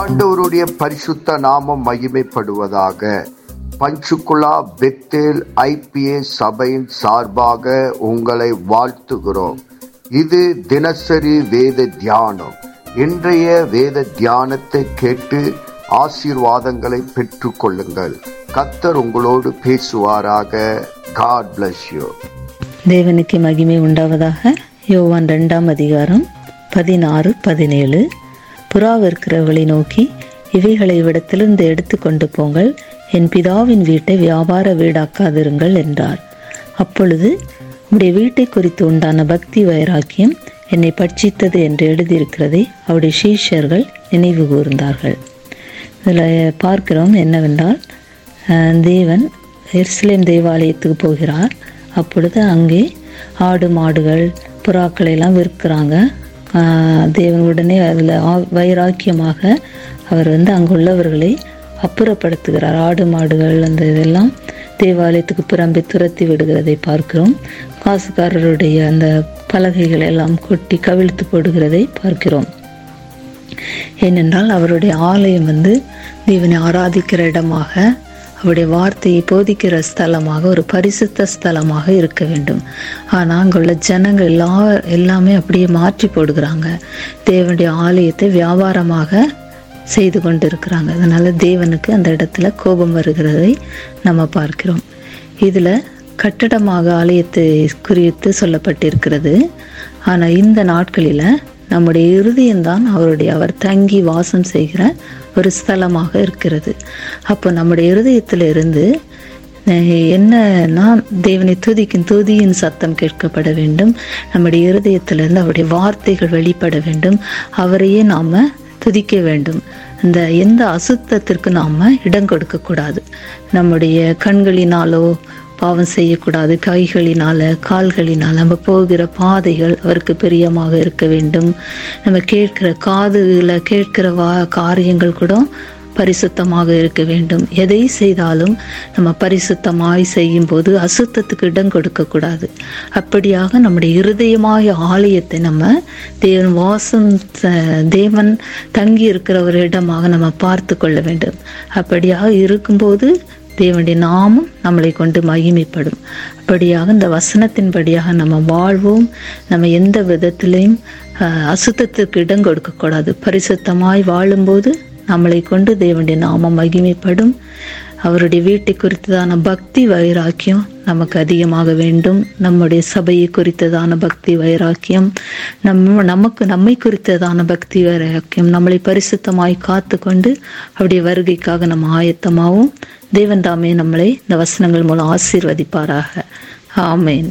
ஆண்டவருடைய பரிசுத்த நாமம் மகிமைப்படுவதாக. பஞ்சுகுலா பெத்தேல் ஐபிஏ சபையின் சார்பாக உங்களை வாழ்த்துகிறோம். இது தினசரி வேத தியானம். இன்றைய வேத தியானத்தை கேட்டு ஆசீர்வாதங்களை பெற்று கொள்ளுங்கள் கத்தர் உங்களோடு பேசுவாராக. காட் பிளஸ் யூ தேவனுக்கு மகிமை உண்டாவதாக. யோவான் ரெண்டாம் அதிகாரம் பதினாறு பதினேழு. புறாவிற்கிறவர்களை நோக்கி இவைகளை இவ்விடத்திலிருந்து எடுத்து கொண்டு போங்கள். என் பிதாவின் வீட்டை வியாபார வீடாக்காதிருங்கள் என்றார். அப்பொழுது உடைய வீட்டை குறித்து உண்டான பக்தி வைராக்கியம் என்னை பட்சித்தது என்று எழுதியிருக்கிறதை அவருடைய சீஷர்கள் நினைவு கூர்ந்தார்கள். இதில் பார்க்கிறோம் என்னவென்றால் தேவன் எருசலேம் தேவாலயத்துக்கு போகிறார். அப்பொழுது அங்கே ஆடு மாடுகள் புறாக்களை எல்லாம் விற்கிறாங்க. தேவன் உடனே அதில் வைராக்கியமாக அவர் வந்து அங்குள்ளவர்களை அப்புறப்படுத்துகிறார். ஆடு மாடுகள் அந்த இதெல்லாம் தேவாலயத்துக்கு புறம்பே துரத்தி விடுகிறதை பார்க்கிறோம். காசுக்காரருடைய அந்த பலகைகள் எல்லாம் கொட்டி கவிழ்த்து போடுகிறதை பார்க்கிறோம். ஏனென்றால் அவருடைய ஆலயம் வந்து தேவனை ஆராதிக்கிற இடமாக அவருடைய வார்த்தையை போதிக்கிற ஸ்தலமாக ஒரு பரிசுத்த ஸ்தலமாக இருக்க வேண்டும். ஆனால் அங்குள்ள ஜனங்கள் எல்லா எல்லாமே அப்படியே மாற்றி போடுகிறாங்க. தேவனுடைய ஆலயத்தை வியாபாரமாக செய்து கொண்டிருக்கிறாங்க. அதனால் தேவனுக்கு அந்த இடத்துல கோபம் வருகிறதை நம்ம பார்க்கிறோம். இதில் கட்டடமாக ஆலயத்தை குறித்து சொல்லப்பட்டிருக்கிறது. ஆனால் இந்த நாட்களில் நம்முடைய இருதயம்தான் அவருடைய அவர் தங்கி வாசம் செய்கிற ஒரு ஸ்தலமாக இருக்கிறது. அப்போ நம்முடைய இருதயத்தில் இருந்து என்னன்னா தேவனை துதிக்கும் துதியின் சத்தம் கேட்கப்பட வேண்டும். நம்முடைய இருதயத்திலிருந்து அவருடைய வார்த்தைகள் வெளிப்பட வேண்டும். அவரையே நாம் துதிக்க வேண்டும். இந்த எந்த அசுத்தத்திற்கு நாம் இடம் கொடுக்கக்கூடாது. நம்முடைய கண்களினாலோ பாவம் செய்யக்கூடாது. கைகளினால கால்களினால் நம்ம போகிற பாதைகள் அவருக்கு பிரியமாக இருக்க வேண்டும். நம்ம கேட்கிற காதுல கேட்கிற வா காரியங்கள் கூட பரிசுத்தமாக இருக்க வேண்டும். எதை செய்தாலும் நம்ம பரிசுத்தமாய் செய்யும் போது அசுத்தத்துக்கு இடம் கொடுக்கக்கூடாது. அப்படியாக நம்முடைய இருதயமாய ஆலயத்தை நம்ம தேவன் வாசம் தேவன் தங்கி இருக்கிற ஒரு இடமாக நம்ம பார்த்து கொள்ள வேண்டும். அப்படியாக இருக்கும்போது தேவனுடைய நாமம் நம்மளை கொண்டு மகிமைப்படும். அப்படியாக இந்த வசனத்தின்படியாக நம்ம வாழ்வோம். நம்ம எந்த விதத்திலையும் அசுத்தத்துக்கு இடம் கொடுக்கக்கூடாது. பரிசுத்தமாய் வாழும்போது நம்மளை கொண்டு தேவனுடைய நாமம் மகிமைப்படும். அவருடைய வீட்டை குறித்ததான பக்தி வைராக்கியம் நமக்கு அதிகமாக வேண்டும். நம்முடைய சபையை குறித்ததான பக்தி வைராக்கியம் நம்ம நமக்கு நம்மை குறித்ததான பக்தி வைராக்கியம் நம்மளை பரிசுத்தமாய் காத்து கொண்டு அவருடைய வருகைக்காக நம்ம ஆயத்தமாகவும் தேவன் தாமே நம்மளை இந்த வசனங்கள் மூலம் ஆசீர்வதிப்பாராக. ஆமேன்.